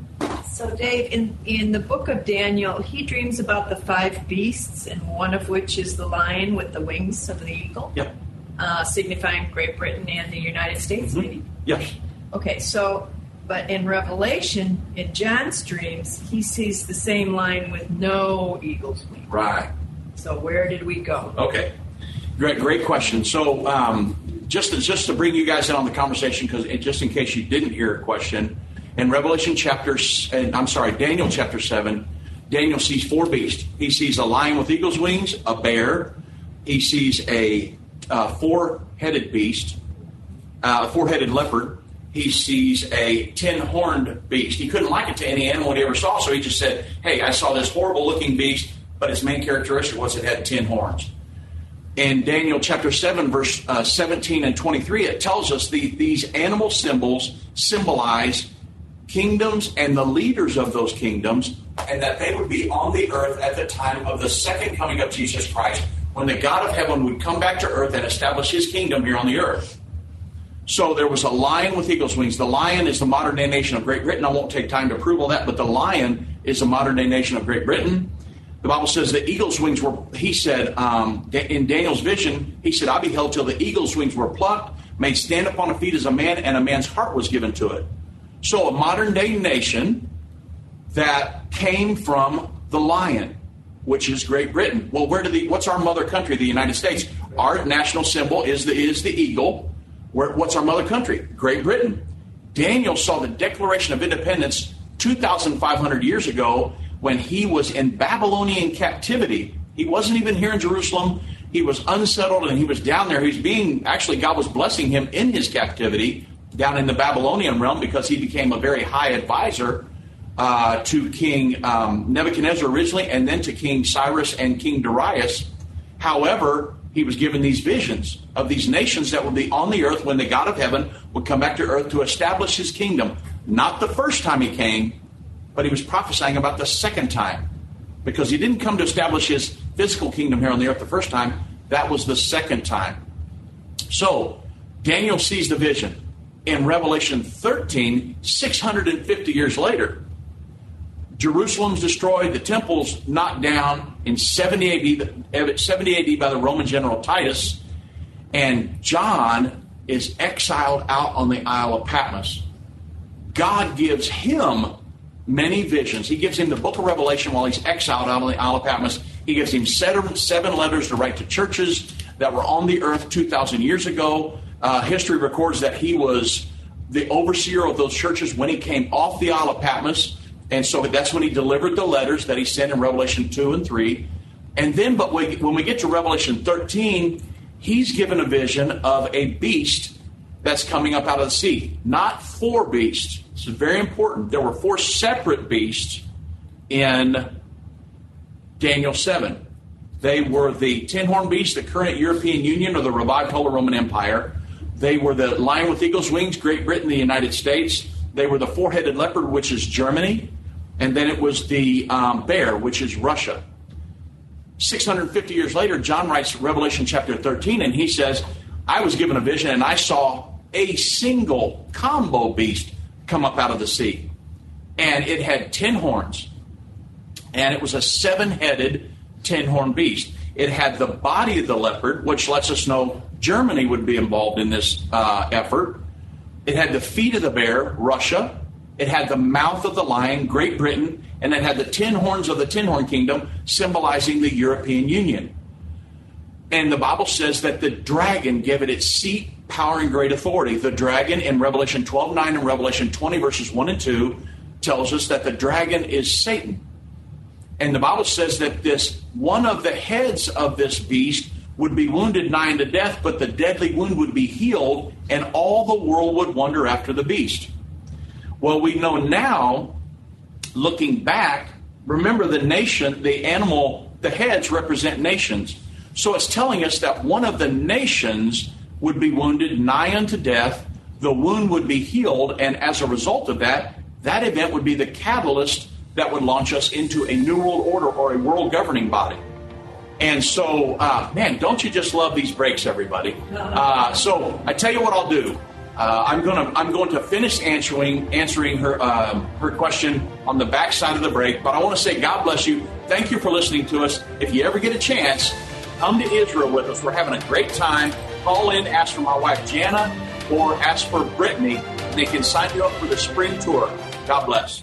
So, Dave, in, in the book of Daniel, he dreams about the five beasts, and one of which is the lion with the wings of the eagle. Yep. Uh, signifying Great Britain and the United States, mm-hmm. maybe? Yes. Okay, so, but in Revelation, in John's dreams, he sees the same lion with no eagle's wings. Right. So, where did we go? Okay. Great, great question. So, um, just to, just to bring you guys in on the conversation, because just in case you didn't hear a question, in Revelation chapter, I'm sorry, Daniel chapter 7, Daniel sees four beasts. He sees a lion with eagle's wings, a bear. He sees a uh, four headed beast, uh, a four headed leopard. He sees a ten horned beast. He couldn't like it to any animal he ever saw, so he just said, Hey, I saw this horrible looking beast, but its main characteristic was it had ten horns. In Daniel chapter 7, verse uh, 17 and 23, it tells us the, these animal symbols symbolize kingdoms and the leaders of those kingdoms, and that they would be on the earth at the time of the second coming of Jesus Christ, when the God of heaven would come back to earth and establish his kingdom here on the earth. So there was a lion with eagle's wings. The lion is the modern day nation of Great Britain. I won't take time to prove all that, but the lion is the modern day nation of Great Britain. The Bible says the eagle's wings were, he said, um, in Daniel's vision, he said, I beheld till the eagle's wings were plucked, made stand upon the feet as a man, and a man's heart was given to it. So, a modern day nation that came from the lion, which is Great Britain. Well, where do the what's our mother country, the United States? Our national symbol is the is the eagle. Where, what's our mother country? Great Britain. Daniel saw the Declaration of Independence 2,500 years ago when he was in Babylonian captivity. He wasn't even here in Jerusalem. He was unsettled and he was down there. He was being, actually, God was blessing him in his captivity down in the Babylonian realm because he became a very high advisor uh, to King um, Nebuchadnezzar originally and then to King Cyrus and King Darius. However, he was given these visions of these nations that would be on the earth when the God of heaven would come back to earth to establish his kingdom. Not the first time he came, but he was prophesying about the second time. Because he didn't come to establish his physical kingdom here on the earth the first time, that was the second time. So, Daniel sees the vision. In Revelation 13, 650 years later, Jerusalem's destroyed, the temple's knocked down in 70 AD, 70 AD by the Roman general Titus, and John is exiled out on the Isle of Patmos. God gives him many visions. He gives him the book of Revelation while he's exiled out on the Isle of Patmos. He gives him seven, seven letters to write to churches that were on the earth 2,000 years ago. Uh, history records that he was the overseer of those churches when he came off the Isle of Patmos. And so that's when he delivered the letters that he sent in Revelation 2 and 3. And then, but when we get to Revelation 13, he's given a vision of a beast that's coming up out of the sea. Not four beasts. This is very important. There were four separate beasts in Daniel 7. They were the ten horn beast, the current European Union, or the revived Holy Roman Empire. They were the lion with eagle's wings, Great Britain, the United States. They were the four headed leopard, which is Germany. And then it was the um, bear, which is Russia. 650 years later, John writes Revelation chapter 13, and he says, I was given a vision and I saw a single combo beast come up out of the sea. And it had ten horns. And it was a seven headed, ten horn beast. It had the body of the leopard, which lets us know Germany would be involved in this uh, effort. It had the feet of the bear, Russia. It had the mouth of the lion, Great Britain. And it had the ten horns of the ten horn kingdom, symbolizing the European Union. And the Bible says that the dragon gave it its seat power and great authority. The dragon in Revelation 12 9 and Revelation 20, verses 1 and 2, tells us that the dragon is Satan. And the Bible says that this one of the heads of this beast would be wounded nigh unto death, but the deadly wound would be healed, and all the world would wonder after the beast. Well, we know now, looking back, remember the nation, the animal, the heads represent nations. So it's telling us that one of the nations would be wounded nigh unto death, the wound would be healed, and as a result of that, that event would be the catalyst that would launch us into a new world order or a world governing body. And so, uh, man, don't you just love these breaks, everybody? Uh, so I tell you what I'll do. Uh, I'm gonna I'm going to finish answering answering her um, her question on the back side of the break. But I want to say God bless you. Thank you for listening to us. If you ever get a chance, come to Israel with us. We're having a great time call in, ask for my wife Jana, or ask for Brittany. They can sign you up for the spring tour. God bless.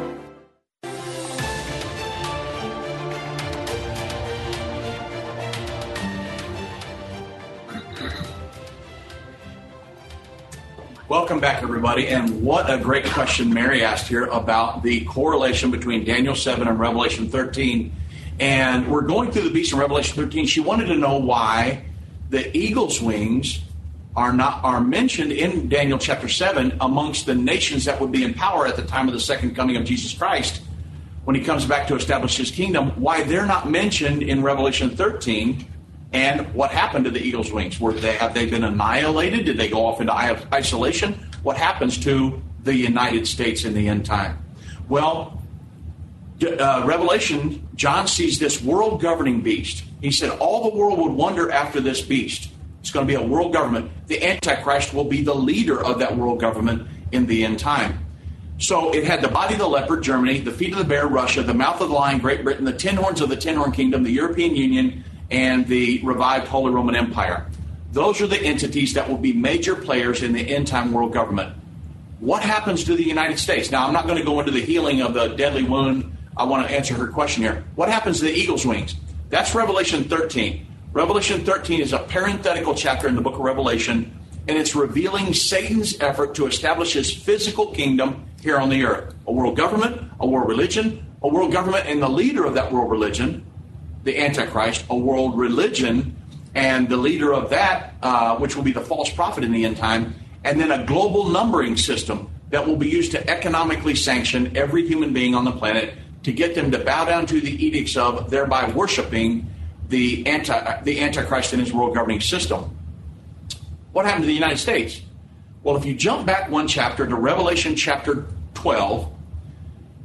Welcome back, everybody. And what a great question Mary asked here about the correlation between Daniel 7 and Revelation 13. And we're going through the beast in Revelation 13. She wanted to know why the eagle's wings are not are mentioned in Daniel chapter 7 amongst the nations that would be in power at the time of the second coming of Jesus Christ when he comes back to establish his kingdom, why they're not mentioned in Revelation 13 and what happened to the eagle's wings? Were they have they been annihilated? Did they go off into isolation? What happens to the United States in the end time? Well, uh, Revelation, John sees this world governing beast. He said all the world would wonder after this beast. It's going to be a world government. The Antichrist will be the leader of that world government in the end time. So it had the body of the leopard, Germany, the feet of the bear, Russia, the mouth of the lion, Great Britain, the ten horns of the ten horn kingdom, the European Union, and the revived Holy Roman Empire. Those are the entities that will be major players in the end time world government. What happens to the United States? Now, I'm not going to go into the healing of the deadly wound. I want to answer her question here. What happens to the eagle's wings? That's Revelation 13. Revelation 13 is a parenthetical chapter in the book of Revelation, and it's revealing Satan's effort to establish his physical kingdom here on the earth a world government, a world religion, a world government, and the leader of that world religion, the Antichrist, a world religion, and the leader of that, uh, which will be the false prophet in the end time, and then a global numbering system that will be used to economically sanction every human being on the planet to get them to bow down to the edicts of thereby worshiping the anti the antichrist and his world governing system. What happened to the United States? Well, if you jump back one chapter to Revelation chapter 12,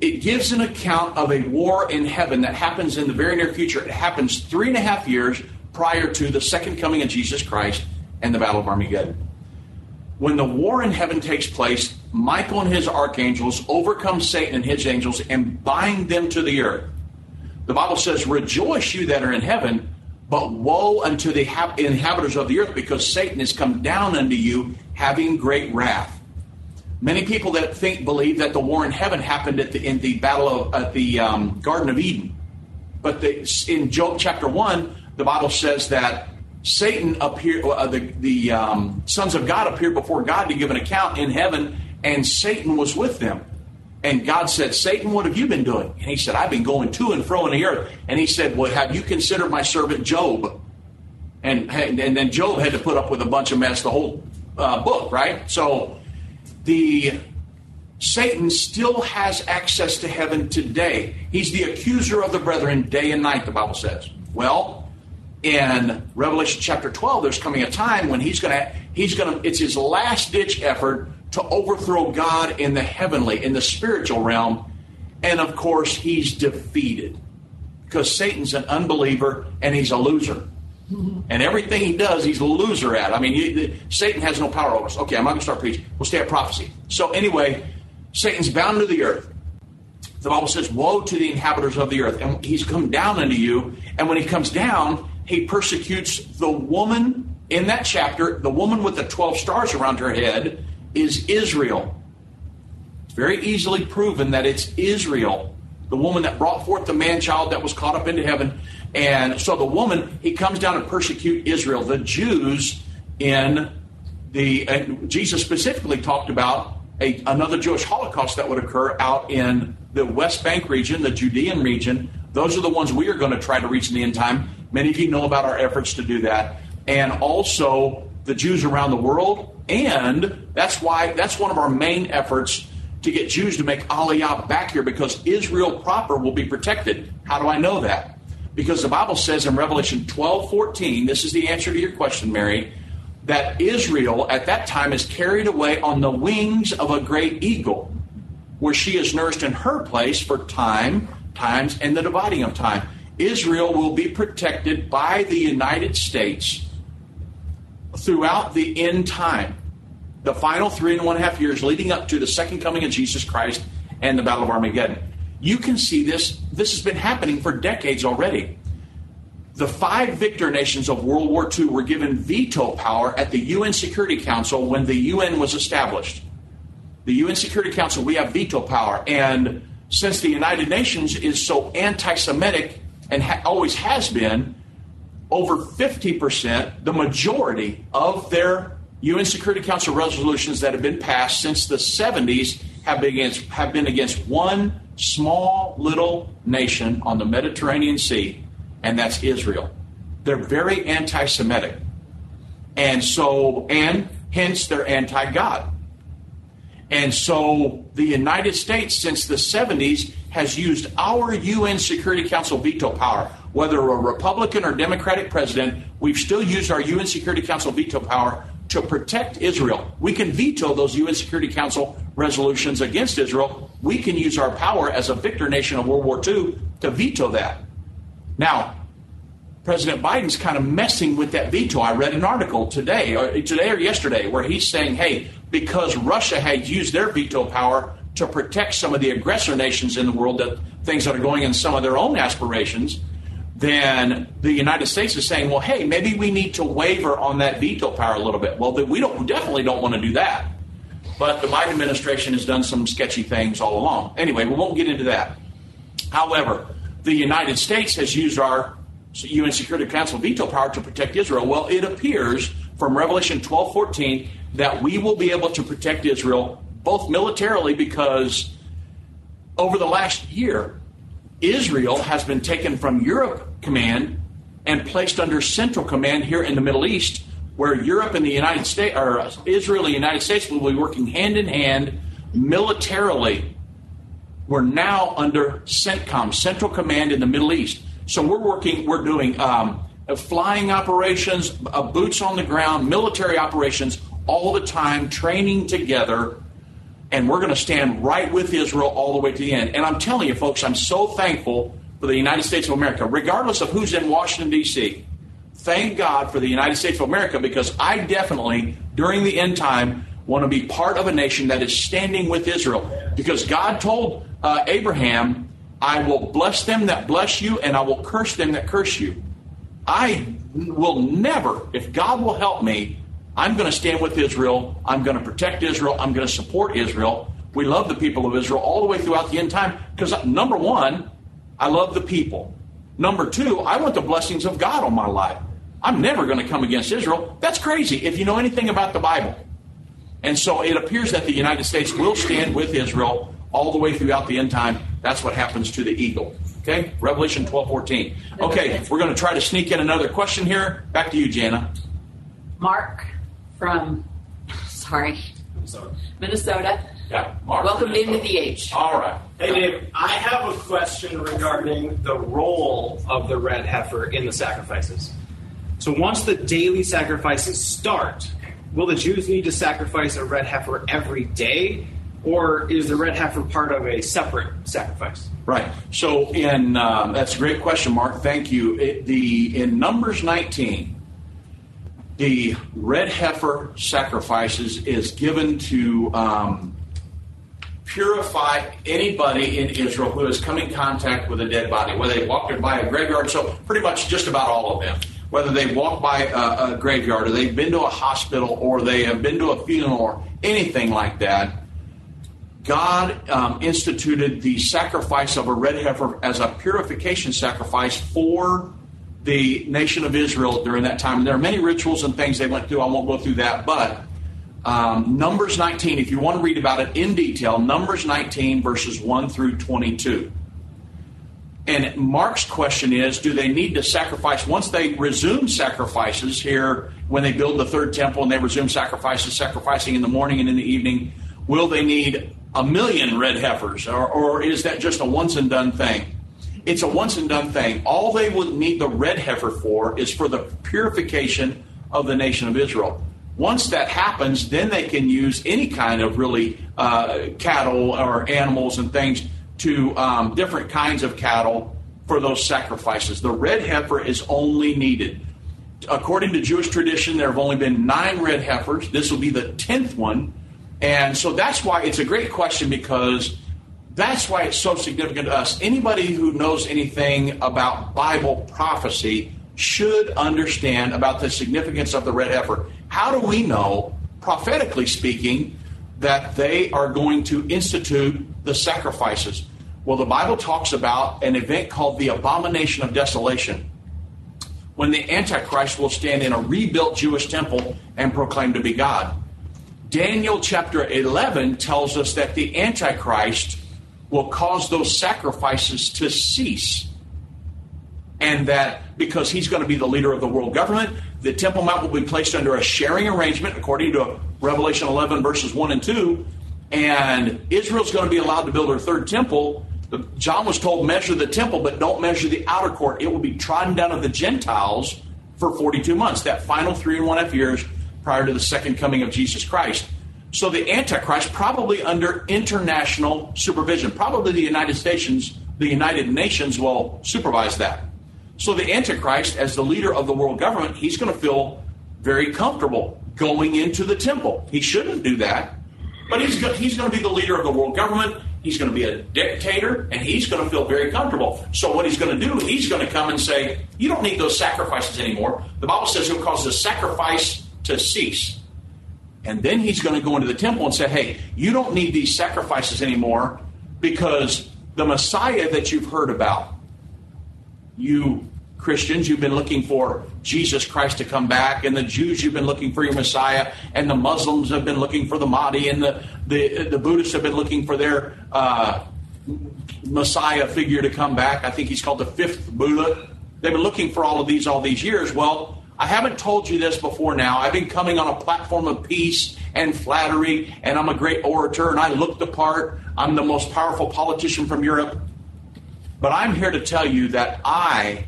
it gives an account of a war in heaven that happens in the very near future. It happens three and a half years prior to the second coming of Jesus Christ and the Battle of Armageddon. When the war in heaven takes place, Michael and his archangels overcome Satan and his angels and bind them to the earth. The Bible says, Rejoice, you that are in heaven, but woe unto the inhabitants of the earth, because Satan is come down unto you, having great wrath. Many people that think believe that the war in heaven happened at the, in the battle of at the um, Garden of Eden, but the, in Job chapter one, the Bible says that Satan appeared, uh, the, the um, sons of God appeared before God to give an account in heaven, and Satan was with them. And God said, Satan, what have you been doing? And he said, I've been going to and fro in the earth. And he said, Well, have you considered my servant Job? And, and then Job had to put up with a bunch of mess the whole uh, book, right? So the Satan still has access to heaven today. He's the accuser of the brethren day and night, the Bible says. Well, in Revelation chapter 12, there's coming a time when he's to, he's to, it's his last ditch effort to overthrow God in the heavenly, in the spiritual realm. And of course, he's defeated because Satan's an unbeliever and he's a loser. And everything he does, he's a loser at. I mean, you, Satan has no power over us. Okay, I'm not going to start preaching. We'll stay at prophecy. So, anyway, Satan's bound to the earth. The Bible says, Woe to the inhabitants of the earth. And he's come down unto you. And when he comes down, he persecutes the woman in that chapter, the woman with the 12 stars around her head is Israel. It's very easily proven that it's Israel, the woman that brought forth the man child that was caught up into heaven. And so the woman, he comes down and persecute Israel, the Jews in the, and Jesus specifically talked about a, another Jewish Holocaust that would occur out in the West Bank region, the Judean region. Those are the ones we are going to try to reach in the end time. Many of you know about our efforts to do that. And also the Jews around the world. And that's why that's one of our main efforts to get Jews to make Aliyah back here because Israel proper will be protected. How do I know that? Because the Bible says in Revelation 12 14, this is the answer to your question, Mary, that Israel at that time is carried away on the wings of a great eagle, where she is nursed in her place for time, times, and the dividing of time. Israel will be protected by the United States throughout the end time, the final three and one half years leading up to the second coming of Jesus Christ and the Battle of Armageddon. You can see this, this has been happening for decades already. The five victor nations of World War II were given veto power at the UN Security Council when the UN was established. The UN Security Council, we have veto power. And since the United Nations is so anti Semitic and ha- always has been, over 50%, the majority of their UN Security Council resolutions that have been passed since the 70s have been against, have been against one small little nation on the Mediterranean Sea, and that's Israel. They're very anti Semitic. And so, and hence they're anti God. And so the United States, since the 70s, has used our UN Security Council veto power. Whether a Republican or Democratic president, we've still used our UN Security Council veto power to protect Israel. We can veto those UN Security Council resolutions against Israel. We can use our power as a victor nation of World War II to veto that. Now, President Biden's kind of messing with that veto. I read an article today, or today or yesterday, where he's saying, "Hey, because Russia had used their veto power to protect some of the aggressor nations in the world, that things that are going in some of their own aspirations." Then the United States is saying, "Well, hey, maybe we need to waver on that veto power a little bit." Well, we don't we definitely don't want to do that. But the Biden administration has done some sketchy things all along. Anyway, we won't get into that. However, the United States has used our UN Security Council veto power to protect Israel. Well, it appears from Revelation 12:14 that we will be able to protect Israel both militarily because over the last year, Israel has been taken from Europe command and placed under Central Command here in the Middle East, where Europe and the United States, or Israel and the United States, will be working hand in hand militarily. We're now under CENTCOM, Central Command in the Middle East. So we're working, we're doing um, flying operations, uh, boots on the ground, military operations all the time, training together, and we're going to stand right with Israel all the way to the end. And I'm telling you, folks, I'm so thankful for the United States of America, regardless of who's in Washington, D.C. Thank God for the United States of America because I definitely, during the end time, want to be part of a nation that is standing with Israel. Because God told uh, Abraham, I will bless them that bless you, and I will curse them that curse you. I will never, if God will help me, I'm going to stand with Israel. I'm going to protect Israel. I'm going to support Israel. We love the people of Israel all the way throughout the end time because, number one, I love the people. Number two, I want the blessings of God on my life. I'm never going to come against Israel. That's crazy if you know anything about the Bible. And so it appears that the United States will stand with Israel all the way throughout the end time. That's what happens to the eagle. Okay? Revelation 12 14. Okay, we're going to try to sneak in another question here. Back to you, Jana. Mark from, sorry, Minnesota. Minnesota. Yeah, Mark. Welcome to End of the Age. All right. Hey, Dave, I have a question regarding the role of the red heifer in the sacrifices. So once the daily sacrifices start, will the Jews need to sacrifice a red heifer every day? Or is the red heifer part of a separate sacrifice? Right. So in um, that's a great question, Mark. Thank you. It, the in Numbers 19, the red heifer sacrifices is given to um, purify anybody in Israel who has come in contact with a dead body, whether they walked by a graveyard. So pretty much just about all of them. Whether they've walked by a, a graveyard, or they've been to a hospital, or they have been to a funeral, or anything like that God um, instituted the sacrifice of a red heifer as a purification sacrifice for the nation of Israel during that time. And there are many rituals and things they went through. I won't go through that. But um, Numbers 19, if you want to read about it in detail, Numbers 19, verses 1 through 22. And Mark's question is do they need to sacrifice once they resume sacrifices here when they build the third temple and they resume sacrifices, sacrificing in the morning and in the evening? Will they need a million red heifers, or, or is that just a once and done thing? It's a once and done thing. All they would need the red heifer for is for the purification of the nation of Israel. Once that happens, then they can use any kind of really uh, cattle or animals and things to um, different kinds of cattle for those sacrifices. The red heifer is only needed. According to Jewish tradition, there have only been nine red heifers. This will be the tenth one and so that's why it's a great question because that's why it's so significant to us. Anybody who knows anything about Bible prophecy should understand about the significance of the red heifer. How do we know, prophetically speaking, that they are going to institute the sacrifices? Well, the Bible talks about an event called the abomination of desolation when the Antichrist will stand in a rebuilt Jewish temple and proclaim to be God. Daniel chapter 11 tells us that the Antichrist will cause those sacrifices to cease. And that because he's going to be the leader of the world government, the Temple Mount will be placed under a sharing arrangement according to Revelation 11, verses 1 and 2. And Israel's going to be allowed to build her third temple. John was told, measure the temple, but don't measure the outer court. It will be trodden down of the Gentiles for 42 months. That final three and one half years prior to the second coming of Jesus Christ. So the Antichrist, probably under international supervision, probably the United Nations, the United Nations will supervise that. So the Antichrist, as the leader of the world government, he's going to feel very comfortable going into the temple. He shouldn't do that, but he's go- he's going to be the leader of the world government. He's going to be a dictator, and he's going to feel very comfortable. So what he's going to do, he's going to come and say, "You don't need those sacrifices anymore." The Bible says he'll cause the sacrifice to cease. And then he's going to go into the temple and say, hey, you don't need these sacrifices anymore because the Messiah that you've heard about, you Christians, you've been looking for Jesus Christ to come back, and the Jews, you've been looking for your Messiah, and the Muslims have been looking for the Mahdi, and the, the, the Buddhists have been looking for their uh, Messiah figure to come back. I think he's called the fifth Buddha. They've been looking for all of these all these years. Well, I haven't told you this before now. I've been coming on a platform of peace and flattery, and I'm a great orator, and I look the part. I'm the most powerful politician from Europe. But I'm here to tell you that I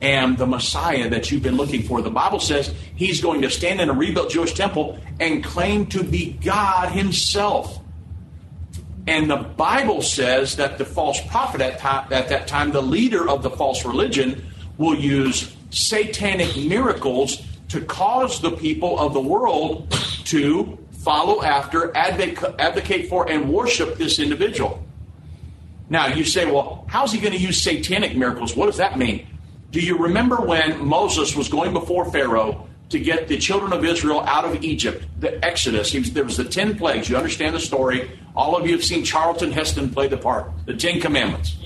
am the Messiah that you've been looking for. The Bible says he's going to stand in a rebuilt Jewish temple and claim to be God himself. And the Bible says that the false prophet at, time, at that time, the leader of the false religion, will use satanic miracles to cause the people of the world to follow after, advocate for, and worship this individual. Now, you say, well, how's he going to use satanic miracles? What does that mean? Do you remember when Moses was going before Pharaoh to get the children of Israel out of Egypt, the Exodus? Was, there was the 10 plagues. You understand the story. All of you have seen Charlton Heston play the part, the Ten Commandments.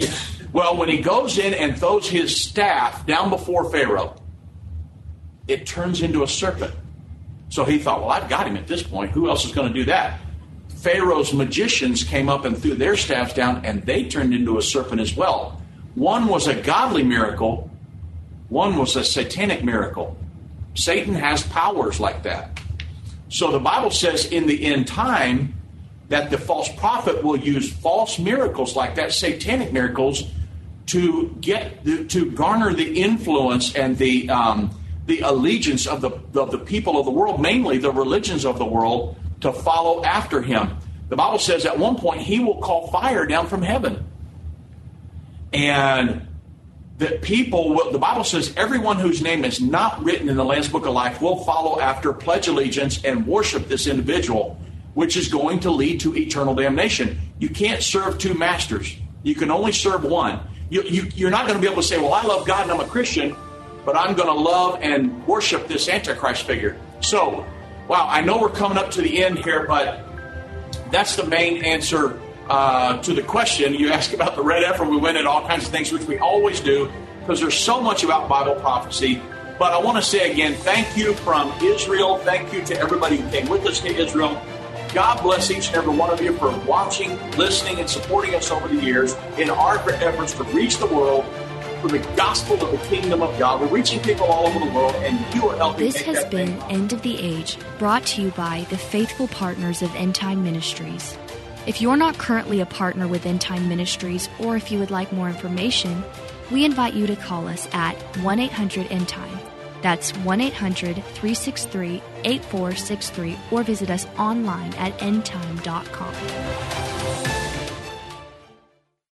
Well, when he goes in and throws his staff down before Pharaoh, it turns into a serpent. So he thought, well, I've got him at this point. Who else is going to do that? Pharaoh's magicians came up and threw their staffs down, and they turned into a serpent as well. One was a godly miracle, one was a satanic miracle. Satan has powers like that. So the Bible says in the end time that the false prophet will use false miracles like that, satanic miracles, to get to garner the influence and the um, the allegiance of the of the people of the world, mainly the religions of the world, to follow after him. The Bible says at one point he will call fire down from heaven, and that people will, the Bible says everyone whose name is not written in the Lamb's Book of Life will follow after, pledge allegiance, and worship this individual, which is going to lead to eternal damnation. You can't serve two masters. You can only serve one. You, you, you're not going to be able to say, well, I love God and I'm a Christian, but I'm going to love and worship this Antichrist figure. So, wow, I know we're coming up to the end here, but that's the main answer uh, to the question you asked about the red heifer. We went into all kinds of things, which we always do, because there's so much about Bible prophecy. But I want to say again, thank you from Israel. Thank you to everybody who came with us to Israel. God bless each and every one of you for watching, listening, and supporting us over the years in our efforts to reach the world for the gospel of the kingdom of God. We're reaching people all over the world, and you are helping. This has been. End of the Age, brought to you by the faithful partners of End Time Ministries. If you're not currently a partner with End Time Ministries, or if you would like more information, we invite you to call us at 1 800 End Time. That's 1 800 363 8463, or visit us online at endtime.com.